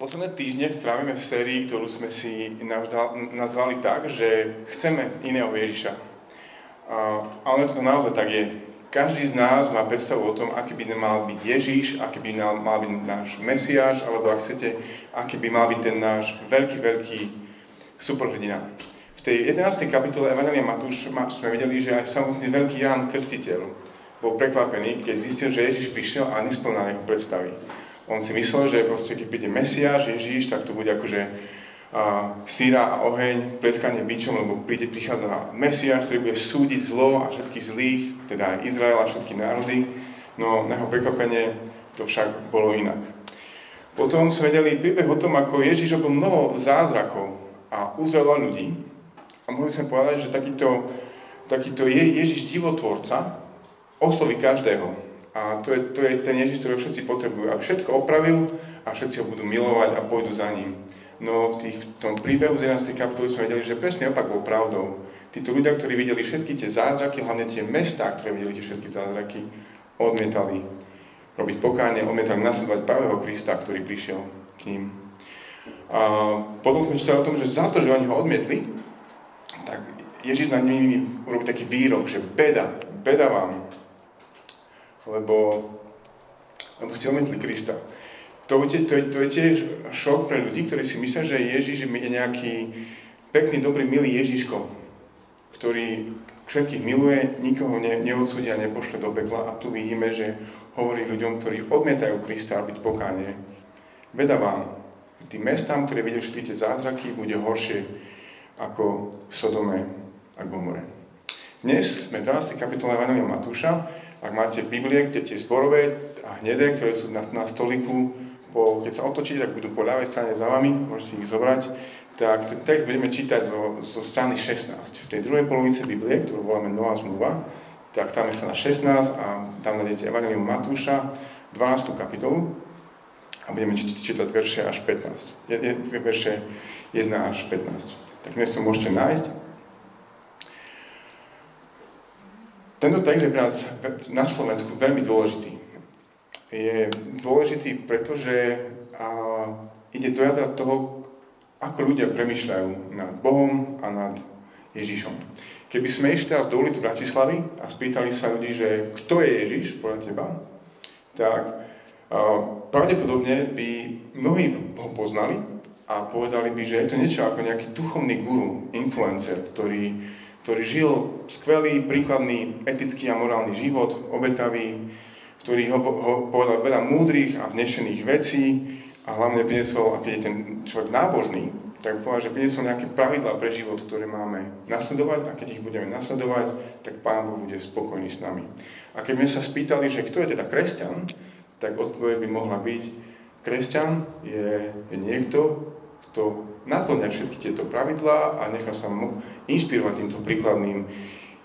Posledné týždne trávime v sérii, ktorú sme si nazvali tak, že chceme iného Ježiša. Ale to naozaj tak je. Každý z nás má predstavu o tom, aký by mal byť Ježiš, aký by mal byť náš Mesiáš, alebo ak chcete, aký by mal byť ten náš veľký, veľký superhrdina. V tej 11. kapitole Evangelia Matúš sme videli, že aj samotný veľký Ján Krstiteľ bol prekvapený, keď zistil, že Ježiš prišiel a nesplnal jeho predstavy. On si myslel, že proste, keď príde Mesiáš, Ježíš, tak to bude akože a, síra a oheň, pleskanie bičom, lebo príde, prichádza Mesiáš, ktorý bude súdiť zlo a všetkých zlých, teda aj Izrael a všetky národy. No na jeho prekvapenie to však bolo inak. Potom sme vedeli príbeh o tom, ako Ježíš robil mnoho zázrakov a uzdravoval ľudí. A mohli sme povedať, že takýto, takýto Ježíš divotvorca osloví každého a to je, to je ten Ježiš, ktorého všetci potrebujú. A všetko opravil a všetci ho budú milovať a pôjdu za ním. No v, tých, v tom príbehu z 11. kapitoly sme vedeli, že presne opak bol pravdou. Títo ľudia, ktorí videli všetky tie zázraky, hlavne tie mestá, ktoré videli tie všetky zázraky, odmietali robiť pokánie, odmietali nasledovať pravého Krista, ktorý prišiel k ním. A potom sme čítali o tom, že za to, že oni ho odmietli, tak Ježiš na nimi urobí taký výrok, že beda, beda vám, lebo, lebo ste ometli Krista. To, to, to, to je tiež šok pre ľudí, ktorí si myslia, že Ježiš je nejaký pekný, dobrý, milý Ježiško, ktorý všetkých miluje, nikoho ne, neodsúdia, nepošle do pekla. A tu vidíme, že hovorí ľuďom, ktorí odmietajú Krista a byť pokánie. Veda vám, tým mestám, ktoré videli všetky tie zázraky, bude horšie ako Sodome a Gomore. Dnes sme v 12. kapitole Evangelia Matúša ak máte Biblie, kde tie zborové a hnedé, ktoré sú na, na stoliku, po, keď sa otočíte, tak budú po ľavej strane za vami, môžete ich zobrať, tak ten text budeme čítať zo, zo strany 16. V tej druhej polovice Biblie, ktorú voláme Nová zmluva, tak tam je sa na 16 a tam nájdete Evangelium Matúša, 12. kapitolu a budeme čítať verše až 15. Je, je, verše 1 až 15. Tak dnes to môžete nájsť. Tento text je pre nás na Slovensku veľmi dôležitý. Je dôležitý, pretože a, ide do jadra toho, ako ľudia premyšľajú nad Bohom a nad Ježišom. Keby sme išli teraz do ulic Bratislavy a spýtali sa ľudí, že kto je Ježiš podľa teba, tak pravdepodobne by mnohí ho poznali a povedali by, že je to niečo ako nejaký duchovný guru, influencer, ktorý ktorý žil skvelý, príkladný, etický a morálny život, obetavý, ktorý ho, ho povedal veľa múdrych a vznešených vecí a hlavne priniesol, a keď je ten človek nábožný, tak povedal, že priniesol nejaké pravidlá pre život, ktoré máme nasledovať a keď ich budeme nasledovať, tak Pán Boh bude spokojný s nami. A keď sme sa spýtali, že kto je teda kresťan, tak odpoveď by mohla byť, kresťan je, je niekto, kto naplňa všetky tieto pravidlá a nechá sa inšpirovať týmto príkladným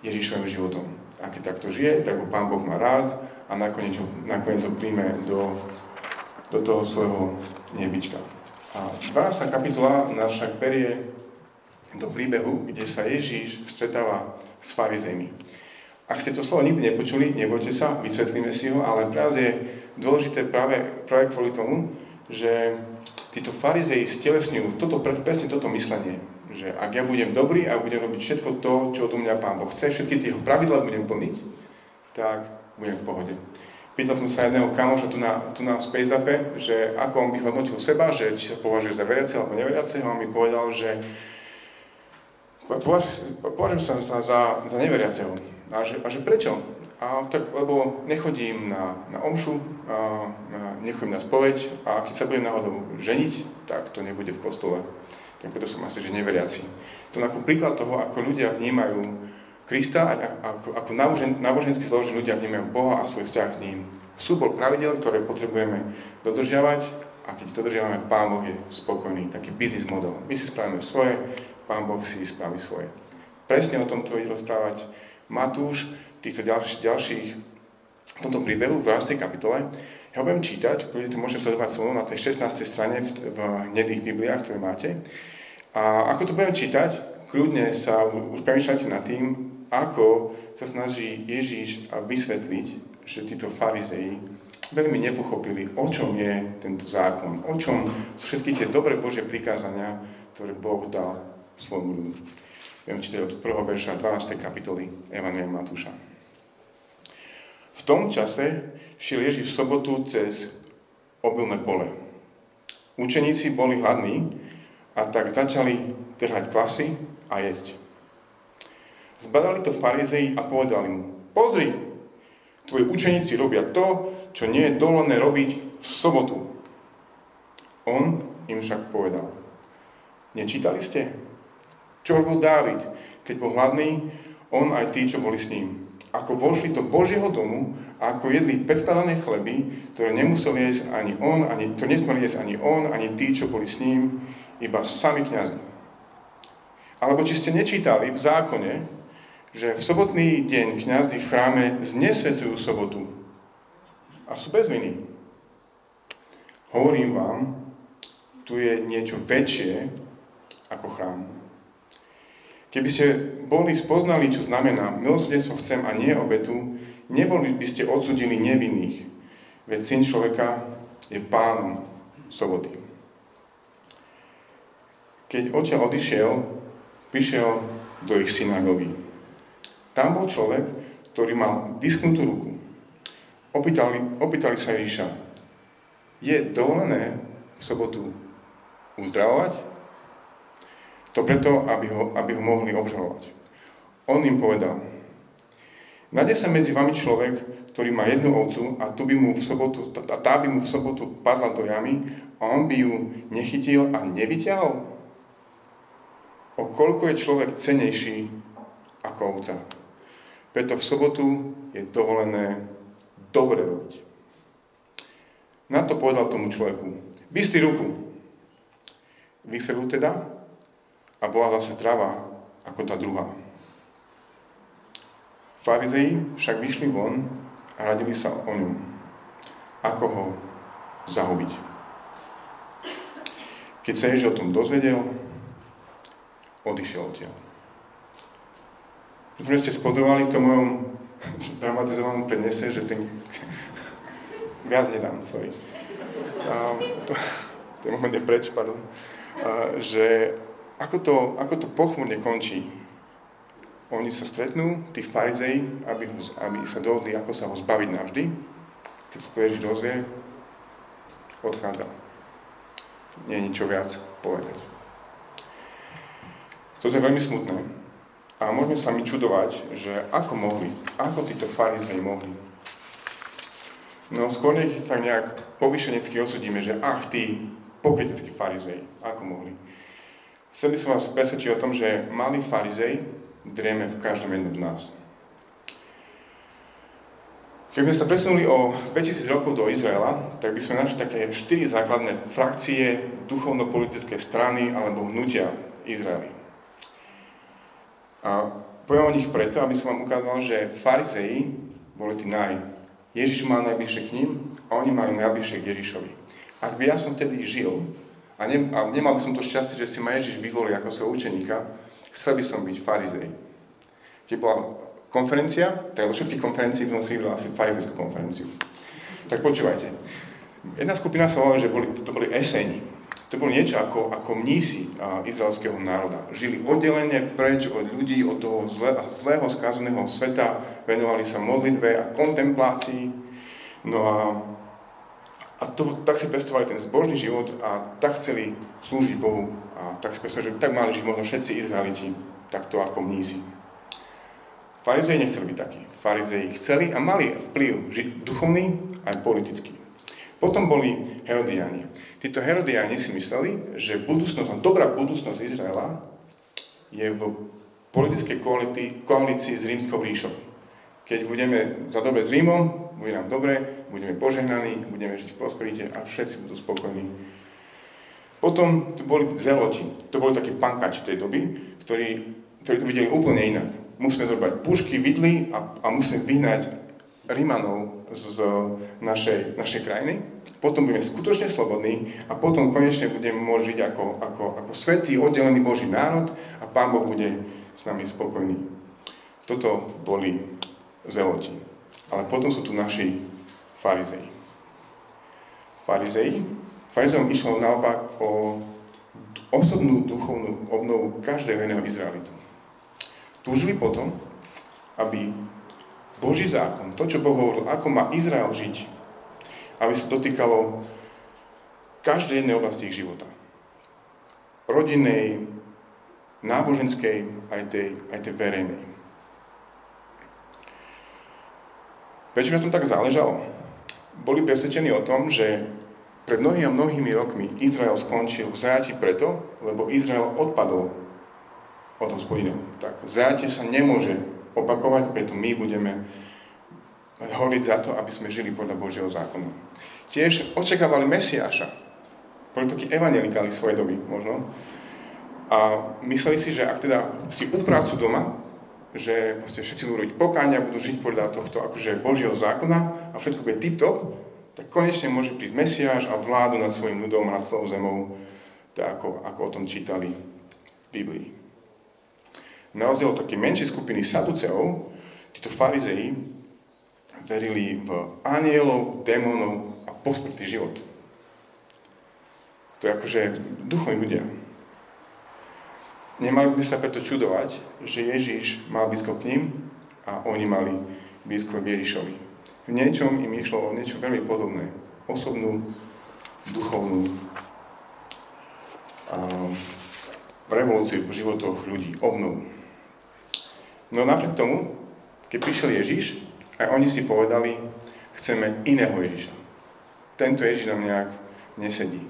Ježišovým životom. A keď takto žije, tak ho Pán Boh má rád a nakoniec ho, nakoniec ho príjme do, do toho svojho nebička. A 12. kapitola nás však berie do príbehu, kde sa Ježíš stretáva s farizejmi. Ak ste to slovo nikdy nepočuli, nebojte sa, vysvetlíme si ho, ale pre nás je dôležité práve, práve kvôli tomu, že títo farizei stelesňujú toto, presne toto myslenie, že ak ja budem dobrý a budem robiť všetko to, čo od mňa Pán Boh chce, všetky tie pravidlá budem plniť, tak budem v pohode. Pýtal som sa jedného kamoša tu na, tu na Space že ako on by hodnotil seba, že či sa považuje za veriaceho alebo neveriaceho, on mi povedal, že považujem sa za, za neveriaceho. A že, a že prečo? A tak, lebo nechodím na, na omšu, a, a nechodím na spoveď a keď sa budem náhodou ženiť, tak to nebude v kostole. Tak preto som asi, že neveriaci. To je ako príklad toho, ako ľudia vnímajú Krista a ako, ako nábožen, nábožensky zložení ľudia vnímajú Boha a svoj vzťah s ním. Súbor pravidel, ktoré potrebujeme dodržiavať a keď dodržiavame, Pán Boh je spokojný. Taký biznis model. My si spravíme svoje, Pán Boh si spraví svoje. Presne o tom to ide rozprávať Matúš týchto ďalších, ďalších v tomto príbehu v 12. kapitole. Ja ho budem čítať, kľudne to môžete sledovať so na tej 16. strane v, v hnedých Bibliách, ktoré máte. A ako to budem čítať, kľudne sa už premýšľajte nad tým, ako sa snaží Ježíš vysvetliť, že títo farizei veľmi nepochopili, o čom je tento zákon, o čom sú všetky tie dobré Božie prikázania, ktoré Boh dal svojmu ľudu. To je od 1. verša 12. kapitoly Evangelia Matúša. Tom čase šiel Ježiš v sobotu cez obilné pole. Učeníci boli hladní a tak začali trhať klasy a jesť. Zbadali to farizei a povedali mu, pozri, tvoji učeníci robia to, čo nie je dovolené robiť v sobotu. On im však povedal, nečítali ste? Čo robil Dávid, keď bol hladný, on aj tí, čo boli s ním. Ako vošli do Božieho domu a ako jedli predkladané chleby, ktoré nemusel jesť ani on, ani, to nesmeli jesť ani on, ani tí, čo boli s ním, iba sami kniazy. Alebo či ste nečítali v zákone, že v sobotný deň kniazy v chráme znesvedcujú sobotu a sú bez viny. Hovorím vám, tu je niečo väčšie ako chrám. Keby ste boli spoznali, čo znamená milosrdenstvo chcem a nie obetu, neboli by ste odsudili nevinných, veď syn človeka je pánom soboty. Keď odtiaľ odišiel, prišiel do ich synagógy. Tam bol človek, ktorý mal vyschnutú ruku. Opýtali, opýtali sa Ježiša, je dovolené v sobotu uzdravovať? To preto, aby ho, aby ho mohli obžalovať. On im povedal, Nájde sa medzi vami človek, ktorý má jednu ovcu a, tu by mu v sobotu, a tá by mu v sobotu padla do jamy a on by ju nechytil a nevyťahol? O koľko je človek cenejší ako ovca? Preto v sobotu je dovolené dobre robiť. Na to povedal tomu človeku, bystri ruku. Vyselil teda a bola zase zdravá ako tá druhá. Farizei však vyšli von a radili sa o ňom. Ako ho zahubiť. Keď sa Ježiš o tom dozvedel, odišiel odtiaľ. Dúfam, ste spodrovali v tom mojom dramatizovanom prednese, že ten... Viac nedám, sorry. A, to, ten moment preč, pardon. A, že ako to, ako to pochmurne končí. Oni sa stretnú, tí farizei, aby, aby sa dohodli, ako sa ho zbaviť navždy. Keď sa to Ježiš dozvie, odchádza. Nie je ničo viac povedať. Toto je veľmi smutné. A môžeme sa mi čudovať, že ako mohli, ako títo farizei mohli. No skôr nech sa nejak povyšenecky osudíme, že ach, tí pokryteckí farizei, ako mohli. Chcel by som vás presvedčiť o tom, že malý farizej drieme v každom jednom z nás. Keby sme sa presunuli o 2000 rokov do Izraela, tak by sme našli také štyri základné frakcie duchovno-politické strany alebo hnutia Izraeli. A poviem o nich preto, aby som vám ukázal, že farizei boli tí naj. Ježiš mal najbližšie k ním a oni mali najbližšie k Ježišovi. Ak by ja som vtedy žil a, ne, a nemal by som to šťastie, že si ma Ježiš vyvolil ako svojho učeníka, chcel by som byť farizej. Keď bola konferencia, tak do všetkých konferencií som si vybral asi farizejskú konferenciu. Tak počúvajte. Jedna skupina sa volala, že boli, to boli eseni. To bolo niečo ako, ako mnísi izraelského národa. Žili oddelenie preč od ľudí, od toho zle, zlého, skazeného sveta, venovali sa modlitbe a kontemplácii. No a, a to, tak si pestovali ten zbožný život a tak chceli slúžiť Bohu. A tak si pestovali, že tak mali žiť možno všetci Izraeliti, takto ako mnísi. Farizei nechceli byť takí. Farizei chceli a mali vplyv duchovný aj politický. Potom boli Herodiani. Títo Herodiani si mysleli, že budúcnosť, dobrá budúcnosť Izraela je v politickej koalícii s rímskou ríšou. Keď budeme za dobre s Rímom, bude nám dobre, budeme požehnaní, budeme žiť v prosperite a všetci budú spokojní. Potom tu boli zeloti, to boli takí pankáči tej doby, ktorí, ktorí to videli úplne inak. Musíme zrobiť pušky, vidly a, a musíme vyhnať Rímanov z našej, našej krajiny, potom budeme skutočne slobodní a potom konečne budeme môcť žiť ako, ako, ako svetý, oddelený Boží národ a Pán Boh bude s nami spokojný. Toto boli zeloti. Ale potom sú tu naši farizei. farizei. Farizejom išlo naopak o osobnú duchovnú obnovu každého iného Izraelitu. Túžili potom, aby Boží zákon, to, čo Boh hovoril, ako má Izrael žiť, aby sa dotýkalo každej jednej oblasti ich života. Rodinnej, náboženskej, aj tej, aj tej verejnej. Prečo na tom tak záležalo? Boli presvedčení o tom, že pred mnohými a mnohými rokmi Izrael skončil v zajati preto, lebo Izrael odpadol od hospodina. Tak zajatie sa nemôže opakovať, preto my budeme holiť za to, aby sme žili podľa Božieho zákona. Tiež očakávali Mesiáša. Boli takí evangelikáli svojej doby, možno. A mysleli si, že ak teda si uprácu doma, že všetci budú robiť pokáňa, budú žiť podľa tohto akože Božieho zákona a všetko bude tip-top, tak konečne môže prísť Mesiáš a vládu nad svojim ľudom a nad celou zemou, tak ako, ako o tom čítali v Biblii. Na rozdiel od také menšej skupiny saduceov, títo farizei verili v anielov, démonov a posmrtný život. To je akože duchovní ľudia. Nemali by sa preto čudovať, že Ježiš mal blízko k ním a oni mali blízko k Ježišovi. V niečom im išlo o niečo veľmi podobné. Osobnú, duchovnú a revolúciu v životoch ľudí, obnovu. No napriek tomu, keď prišiel Ježiš, aj oni si povedali, chceme iného Ježiša. Tento Ježiš nám nejak nesedí.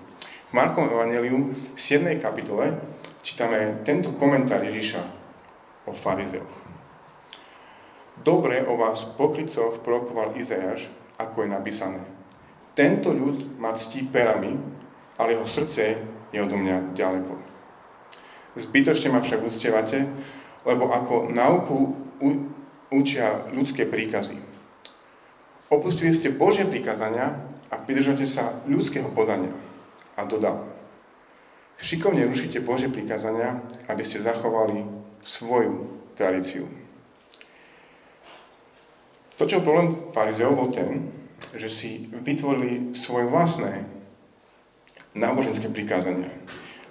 V Markovom Evangeliu v 7. kapitole čítame tento komentár Ježiša o farizeoch. Dobre o vás pokrycoch prorokoval Izajáš, ako je napísané. Tento ľud má ctí perami, ale jeho srdce je odo mňa ďaleko. Zbytočne ma však uctievate, lebo ako nauku učia ľudské príkazy. Opustili ste Božie prikázania a pridržate sa ľudského podania. A dodal, šikovne rušíte Božie prikázania, aby ste zachovali svoju tradíciu. To, čo problém farizeov bol ten, že si vytvorili svoje vlastné náboženské prikázania.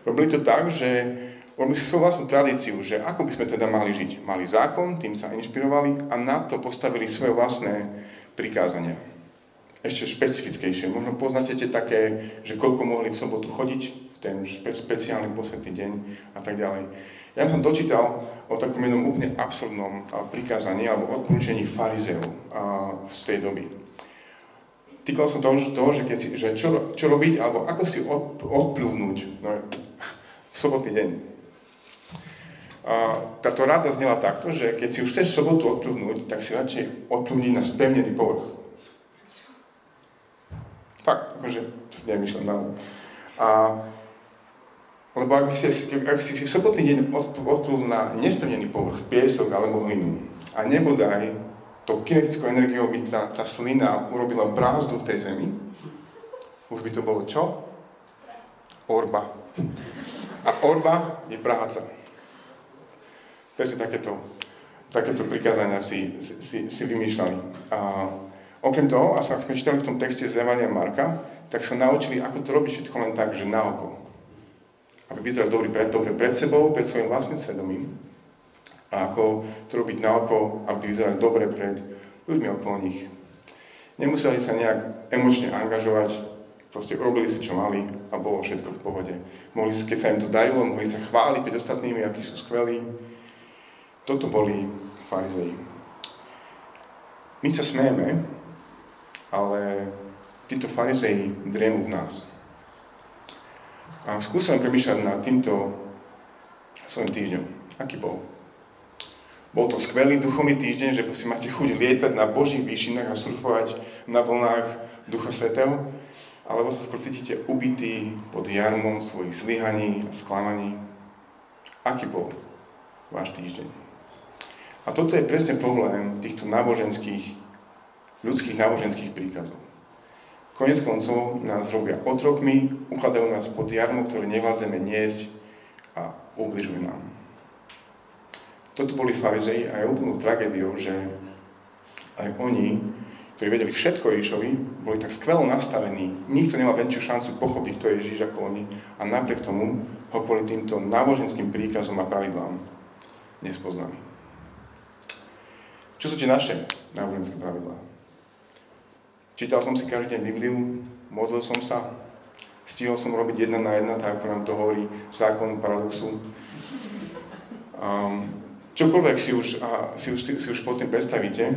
Robili to tak, že robili si svoju vlastnú tradíciu, že ako by sme teda mali žiť. Mali zákon, tým sa inšpirovali a na to postavili svoje vlastné prikázania. Ešte špecifickejšie. Možno poznáte tie také, že koľko mohli v sobotu chodiť, ten špeciálny posvetný deň a tak ďalej. Ja som dočítal o takom jednom úplne absurdnom prikázaní alebo odporúčení farizeov z tej doby. Týkalo sa toho, toho že, keď si, že čo, čo robiť, alebo ako si od, odplúvnuť no, v sobotný deň. A táto rada znela takto, že keď si už chceš sobotu odplúvnuť, tak si radšej odplúvni na spevnený povrch. Fakt, akože to si nemyšľam naozaj. A lebo ak si, ak si si sobotný deň odplul na nespevnený povrch, piesok alebo hlinu a nebodaj to kinetickou energiou by tá, tá slina urobila brázdu v tej zemi, už by to bolo čo? Orba. A orba je práca. Presne takéto, takéto prikázania si, si, si vymýšľali. A okrem toho, a ak sme čítali v tom texte z Evania Marka, tak sa naučili, ako to robiť všetko len tak, že na oko aby vyzeral dobrý pred, dobre pred sebou, pred svojim vlastným svedomím a ako to robiť na oko, aby vyzerali dobre pred ľuďmi okolo nich. Nemuseli sa nejak emočne angažovať, proste urobili si, čo mali a bolo všetko v pohode. Mohli, keď sa im to darilo, mohli sa chváliť pred ostatnými, akí sú skvelí. Toto boli farizei. My sa smejeme, ale títo farizei driemu v nás. A skúsim premýšľať nad týmto svojim týždňom. Aký bol? Bol to skvelý duchovný týždeň, že si máte chuť lietať na Božích výšinách a surfovať na vlnách Ducha Svetého? Alebo sa skôr cítite ubitý pod jarmom svojich zlyhaní a sklamaní? Aký bol váš týždeň? A toto je presne problém týchto náboženských, ľudských náboženských príkazov. Konec koncov nás robia otrokmi, ukladajú nás pod jarmo, ktoré nevládzeme niesť a ubližujú nám. Toto boli farizei a je úplnou tragédiou, že aj oni ktorí vedeli všetko Ježišovi, boli tak skvelo nastavení, nikto nemal väčšiu šancu pochopiť, kto je Ježiš ako oni a napriek tomu ho kvôli týmto náboženským príkazom a pravidlám nespoznali. Čo sú tie naše náboženské pravidlá? Čítal som si každý deň Bibliu, modlil som sa, stihol som robiť jedna na jedna, tak ako nám to hovorí zákon paradoxu. Um, čokoľvek si už, a, si, už, si, si už pod tým predstavíte,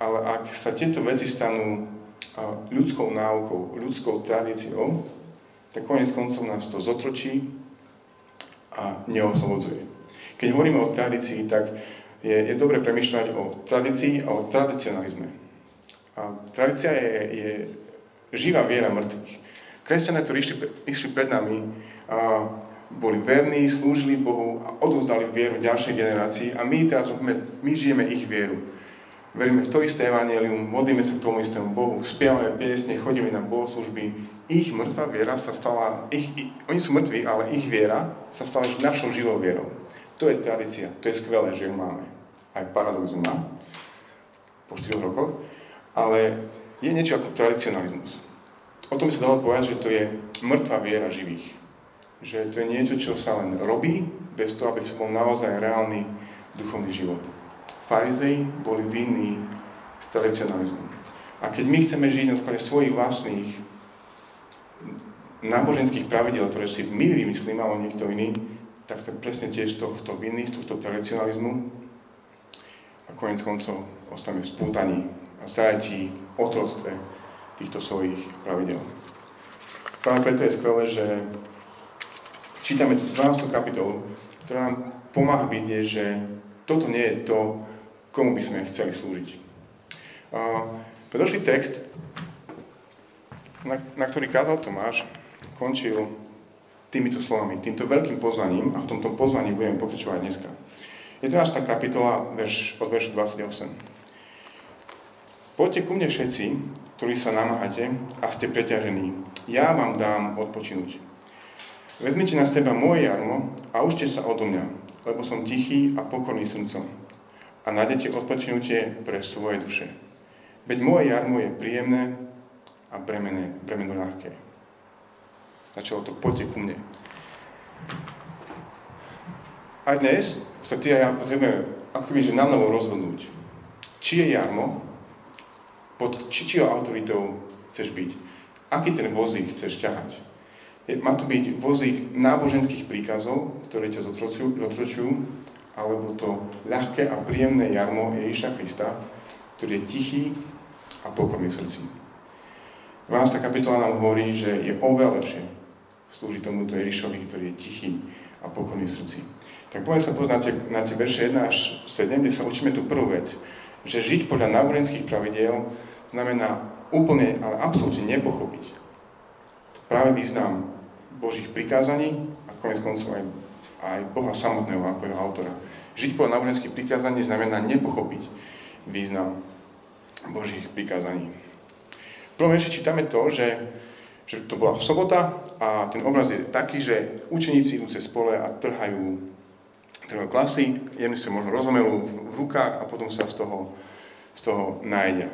ale ak sa tieto veci stanú a, ľudskou náukou, ľudskou tradíciou, tak konec koncov nás to zotročí a neoslobodzuje. Keď hovoríme o tradícii, tak je, je dobre premyšľať o tradícii a o tradicionalizme. Tradícia je, je živá viera mŕtvych. Kresťania, ktorí išli, išli pred nami, a boli verní, slúžili Bohu a odovzdali vieru ďalšej generácii a my teraz my žijeme ich vieru. Veríme v to isté evanelium, modlíme sa k tomu istému Bohu, spievame piesne, chodíme na bohoslužby. Ich mŕtva viera sa stala, ich, ich, oni sú mŕtvi, ale ich viera sa stala našou živou vierou. To je tradícia, to je skvelé, že ju máme. Aj paradox má po 4 rokoch ale je niečo ako tradicionalizmus. O tom by sa dalo povedať, že to je mŕtva viera živých. Že to je niečo, čo sa len robí, bez toho, aby bol naozaj reálny duchovný život. Farizei boli vinní z tradicionalizmu. A keď my chceme žiť na základe svojich vlastných náboženských pravidel, ktoré si my vymyslíme, alebo niekto iný, tak sa presne tiež tohto vinný, z tohto tradicionalizmu a konec koncov ostane spútaní zajatí, otroctve týchto svojich pravidel. Práve preto je skvelé, že čítame tú 12. kapitolu, ktorá nám pomáha vidieť, že toto nie je to, komu by sme chceli slúžiť. predošlý text, na, na ktorý kázal Tomáš, končil týmito slovami, týmto veľkým pozvaním a v tomto pozvaní budeme pokračovať dneska. Je to tá kapitola verš, od veršu 28. Poďte ku mne všetci, ktorí sa namáhate a ste preťažení. Ja vám dám odpočinúť. Vezmite na seba moje jarmo a užte sa odo mňa, lebo som tichý a pokorný srdcom. A nájdete odpočinutie pre svoje duše. Veď moje jarmo je príjemné a bremené, bremeno ľahké. Začalo to, poďte ku mne. A dnes sa ty a ja potrebujeme akoby, že na novo rozhodnúť. Či je jarmo, pod či, čího autoritou chceš byť. Aký ten vozík chceš ťahať. Má to byť vozík náboženských príkazov, ktoré ťa zotročujú, alebo to ľahké a príjemné jarmo Ježiša Krista, ktorý je tichý a pokorný v srdci. 12. kapitola nám hovorí, že je oveľa lepšie slúžiť tomuto Ježišovi, ktorý je tichý a pokorný v srdci. Tak poďme sa pozrieť na tie, na tie verše 1 až 7, kde sa učíme tú prvú vec, že žiť podľa náboženských pravidiel znamená úplne, ale absolútne nepochopiť práve význam Božích prikázaní a konec koncov aj, aj Boha samotného ako jeho autora. Žiť podľa náboženských prikázaní znamená nepochopiť význam Božích prikázaní. V prvom ešte čítame to, že, že to bola sobota a ten obraz je taký, že učeníci idú cez pole a trhajú, trhajú klasy, jedni sa možno rozomelú v, v rukách a potom sa z toho, z toho nájdia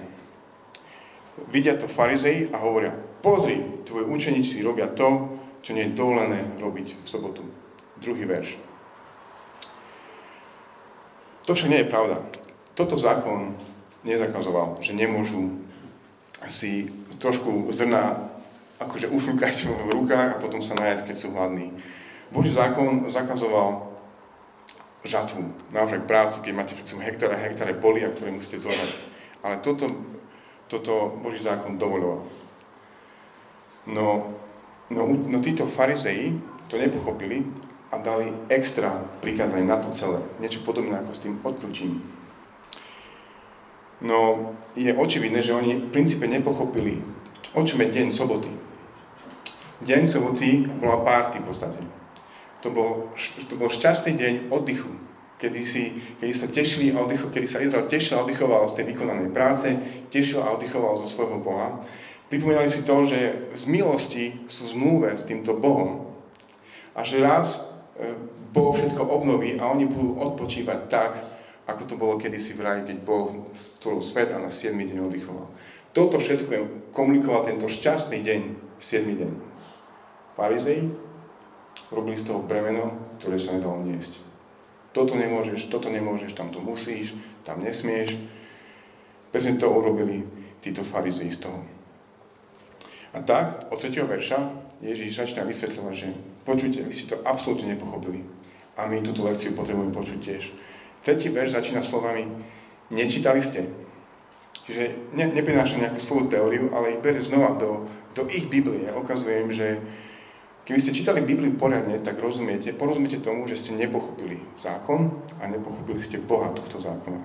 vidia to farizei a hovoria, pozri, tvoji učeníci robia to, čo nie je dovolené robiť v sobotu. Druhý verš. To však nie je pravda. Toto zákon nezakazoval, že nemôžu si trošku zrna akože ufúkať v rukách a potom sa nájsť, keď sú hladní. Boží zákon zakazoval žatvu, naozaj prácu, keď máte pred sebou hektare a hektare polia, ktoré musíte zohnať. Ale toto toto Boží zákon dovoľoval. No, no, no títo farizei to nepochopili a dali extra prikázanie na to celé. Niečo podobné ako s tým odkľúčím. No, je očividné, že oni v princípe nepochopili, o čom je deň soboty. Deň soboty bola párty v podstate. To bol, to bol šťastný deň oddychu kedy, si, kedy sa tešili a oddycho, kedy sa Izrael tešil a oddychoval z tej vykonanej práce, tešil a oddychoval zo svojho Boha. Pripomínali si to, že z milosti sú zmluve s týmto Bohom a že raz e, Boh všetko obnoví a oni budú odpočívať tak, ako to bolo kedysi v raji, keď Boh stvoril svet a na 7 deň oddychoval. toto všetko komunikoval tento šťastný deň, 7. deň. Farizei robili z toho bremeno, ktoré sa nedalo niesť. Toto nemôžeš, toto nemôžeš, tam to musíš, tam nesmieš. Presne to urobili títo farizei z toho. A tak, od 3. verša, Ježíš začína vysvetľovať, že počujte, vy si to absolútne nepochopili. A my túto lekciu potrebujeme počuť tiež. Tretí verš začína slovami, nečítali ste, Čiže ne, neprinášam nejakú svoju teóriu, ale ich berie znova do, do ich Biblie. Ukazujem, že keby ste čítali Bibliu poriadne, tak rozumiete, porozumiete tomu, že ste nepochopili zákon a nepochopili ste Boha tohto zákona.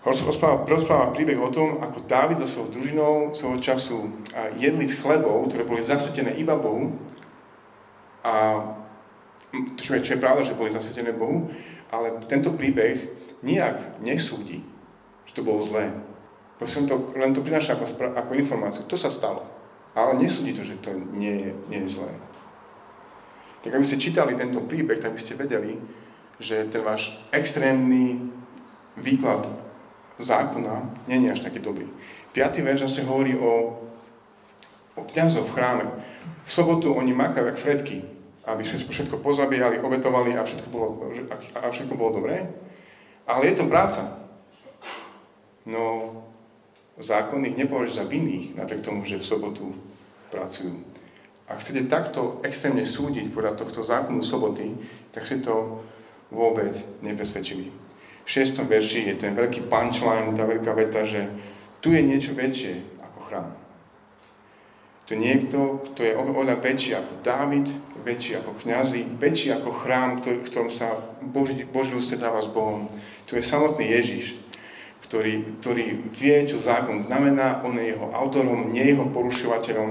Rozpráva, rozpráva príbeh o tom, ako Dávid so svojou družinou svojho času jedli z chlebov, ktoré boli zasvetené iba Bohu. A čo je, čo je pravda, že boli zasvetené Bohu, ale tento príbeh nijak nesúdi že to bolo zlé. Prosím to, len to prináša ako, ako informáciu. To sa stalo. Ale nesúdi to, že to nie je, nie je zlé. Tak aby ste čítali tento príbeh, tak by ste vedeli, že ten váš extrémny výklad zákona nie je až taký dobrý. Piatý verš zase hovorí o, o kniazov v chráme. V sobotu oni makajú jak fredky, aby všetko pozabíjali, obetovali a všetko bolo, a všetko bolo dobré. Ale je to práca. No, zákon ich nepovažuje za vinných, napriek tomu, že v sobotu pracujú. Ak chcete takto extrémne súdiť podľa tohto zákonu soboty, tak si to vôbec nepresvedčili. V 6. verši je ten veľký punchline, tá veľká veta, že tu je niečo väčšie ako chrám. Je niekto, kto je oveľa väčší ako Dávid, väčší ako kňazi, väčší ako chrám, v ktorom sa Boží, Boží ľud stretáva s Bohom. Tu je samotný Ježiš, ktorý, ktorý vie, čo zákon znamená, on je jeho autorom, nie jeho porušovateľom.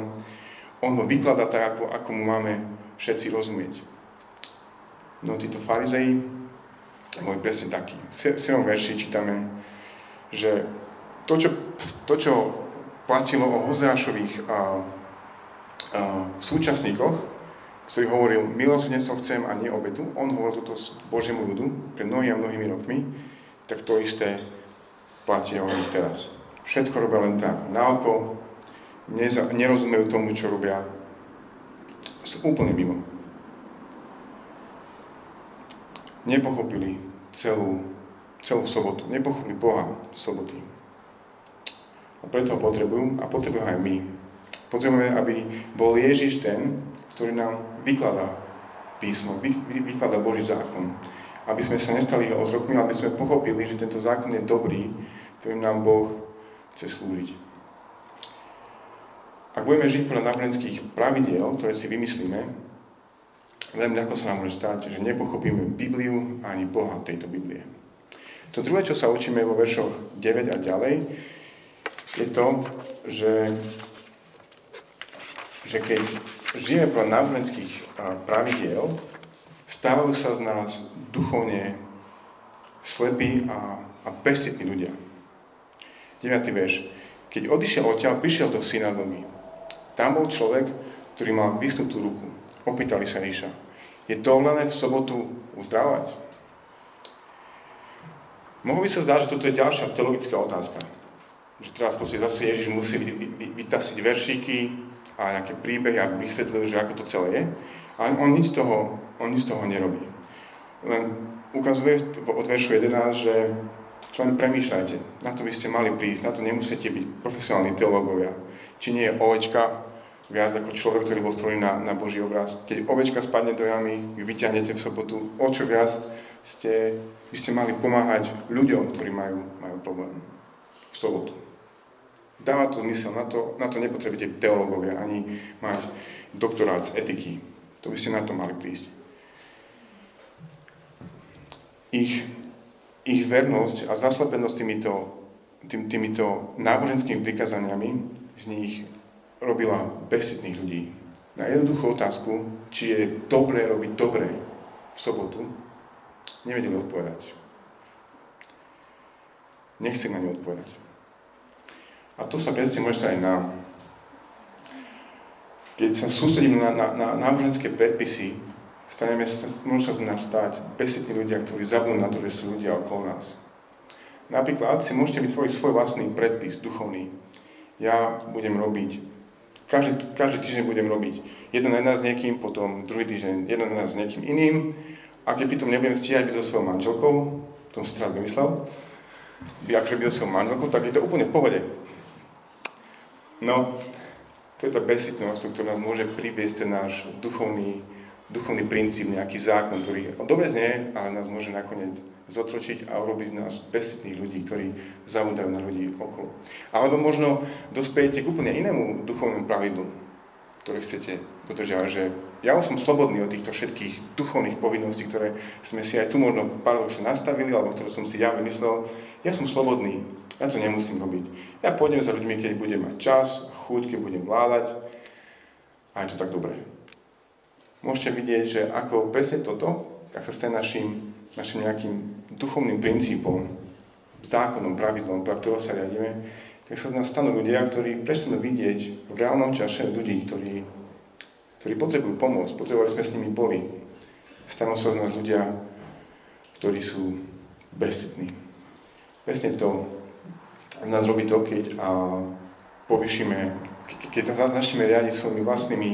On ho vyklada tak, ako, ako mu máme všetci rozumieť. No títo farizei boli presne takí. V 7. verši čítame, že to, čo, to, čo platilo o Hozeášových a, a, súčasníkoch, ktorý hovoril, milosrdenstvo chcem a nie obetu, on hovoril toto Božiemu ľudu pred mnohými a mnohými rokmi, tak to isté platia o nich teraz. Všetko robia len tak, na oko, neza, nerozumejú tomu, čo robia. Sú úplne mimo. Nepochopili celú, celú sobotu. Nepochopili Boha soboty. A preto ho potrebujú a potrebujú aj my. Potrebujeme, aby bol Ježiš ten, ktorý nám vykladá písmo, vykladá Boží zákon. Aby sme sa nestali jeho otrokmi, aby sme pochopili, že tento zákon je dobrý ktorým nám Boh chce slúžiť. Ak budeme žiť podľa náboženských pravidiel, ktoré si vymyslíme, veľmi ľahko sa nám môže stať, že nepochopíme Bibliu ani Boha tejto Biblie. To druhé, čo sa učíme vo veršoch 9 a ďalej, je to, že, že keď žijeme podľa náboženských pravidiel, stávajú sa z nás duchovne slepí a, a ľudia. 9. verš. Keď odišiel odtiaľ, prišiel do synagógy. Tam bol človek, ktorý mal vysnutú ruku. Opýtali sa Ríša. Je dovolené v sobotu uzdravovať? Mohlo by sa zdať, že toto je ďalšia teologická otázka. Že teraz proste zase Ježiš musí vytasiť veršíky a nejaké príbehy, aby vysvetlil, že ako to celé je. Ale on nič z toho, on nič z toho nerobí. Len ukazuje od veršu 11, že len premýšľajte. Na to by ste mali prísť, na to nemusíte byť profesionálni teológovia. Či nie je ovečka viac ako človek, ktorý bol stvorený na, na Boží obraz. Keď ovečka spadne do jamy, vy vyťahnete v sobotu, o čo viac ste, by ste mali pomáhať ľuďom, ktorí majú, majú problém v sobotu. Dáva to zmysel, na to, na to nepotrebujete teológovia, ani mať doktorát z etiky. To by ste na to mali prísť. Ich ich vernosť a zaslepenosť týmito, tým, týmito náboženskými prikazaniami z nich robila besitných ľudí. Na jednoduchú otázku, či je dobré robiť dobré v sobotu, nevedeli odpovedať. Nechcem na ňu odpovedať. A to sa presne môže aj nám. Keď sa sústredím na, na, na náboženské predpisy, staneme, môžu sa z nás stať besitní ľudia, ktorí zabudnú na to, že sú ľudia okolo nás. Napríklad si môžete vytvoriť svoj vlastný predpis duchovný. Ja budem robiť, každý, každý týždeň budem robiť jeden na s niekým, potom druhý týždeň jeden na s niekým iným. A keď pritom nebudem stíhať byť so svojou manželkou, tom si teraz vymyslel, by byť so svojou manželkou, tak je to úplne v pohode. No, to je tá besitnosť, ktorá nás môže priviesť ten náš duchovný, duchovný princíp, nejaký zákon, ktorý dobre znie, ale nás môže nakoniec zotročiť a urobiť z nás besitných ľudí, ktorí zavúdajú na ľudí okolo. Alebo možno dospejete k úplne inému duchovnému pravidlu, ktoré chcete dodržiavať, že ja už som slobodný od týchto všetkých duchovných povinností, ktoré sme si aj tu možno v paradoxe nastavili, alebo ktoré som si ja vymyslel. Ja som slobodný, ja to nemusím robiť. Ja pôjdem za ľuďmi, keď budem mať čas, chuť, keď budem vládať a je to tak dobré. Môžete vidieť, že ako presne toto, ak sa stane našim, našim nejakým duchovným princípom, zákonom, pravidlom, pre ktorého sa riadíme, tak sa z nás stanú ľudia, ktorí prestanú vidieť v reálnom čase ľudí, ktorí, ktorí potrebujú pomôcť, potrebovali sme s nimi boli. Stanú sa z nás ľudia, ktorí sú bezsitní. Presne to nás robí to, keď a, povyšíme, keď sa začneme riadiť svojimi vlastnými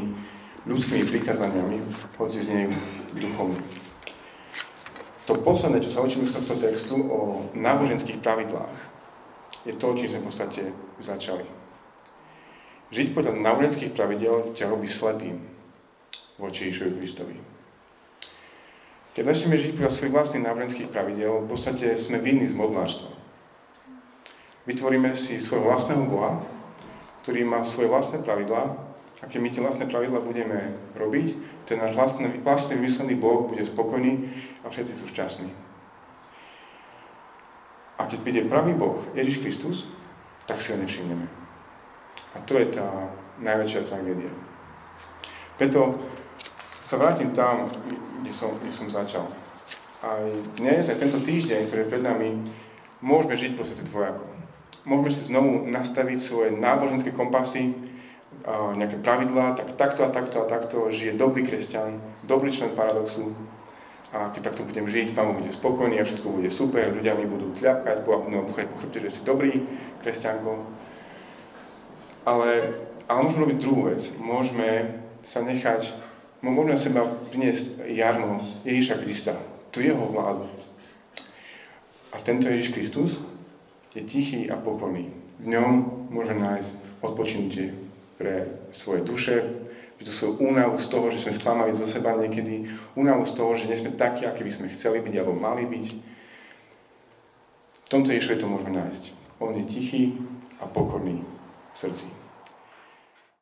ľudskými prikázaniami, hoci znejú duchovne. To posledné, čo sa učíme z tohto textu o náboženských pravidlách, je to, čím sme v podstate začali. Žiť podľa náboženských pravidel ťa robí slepým voči Ježišovi Kristovi. Keď začneme žiť podľa svojich vlastných náboženských pravidel, v podstate sme vinní z modlárstva. Vytvoríme si svojho vlastného Boha, ktorý má svoje vlastné pravidlá a keď my tie vlastné pravidlá budeme robiť, ten náš vlastný, vlastný vymyslený Boh bude spokojný a všetci sú šťastní. A keď príde pravý Boh, Ježiš Kristus, tak si ho nevšimneme. A to je tá najväčšia tragédia. Preto sa vrátim tam, kde som, kde som začal. Aj dnes, aj tento týždeň, ktorý je pred nami, môžeme žiť po svete dvojako môžeme si znovu nastaviť svoje náboženské kompasy, nejaké pravidlá, tak takto a takto a takto žije dobrý kresťan, dobrý člen paradoxu. A keď takto budem žiť, Pán bude spokojný a všetko bude super, ľudia mi budú tľapkať, budú buchať po chrbte, že si dobrý kresťanko. Ale, ale môžeme robiť druhú vec. Môžeme sa nechať, môžeme na seba priniesť jarmo Ježíša Krista, tu jeho vládu. A tento Ježíš Kristus je tichý a pokorný. V ňom môžeme nájsť odpočinutie pre svoje duše, tú svoju únavu z toho, že sme sklamali zo seba niekedy, únavu z toho, že nie sme takí, akí by sme chceli byť alebo mali byť. V tomto Ježišovi to môžeme nájsť. On je tichý a pokorný v srdci.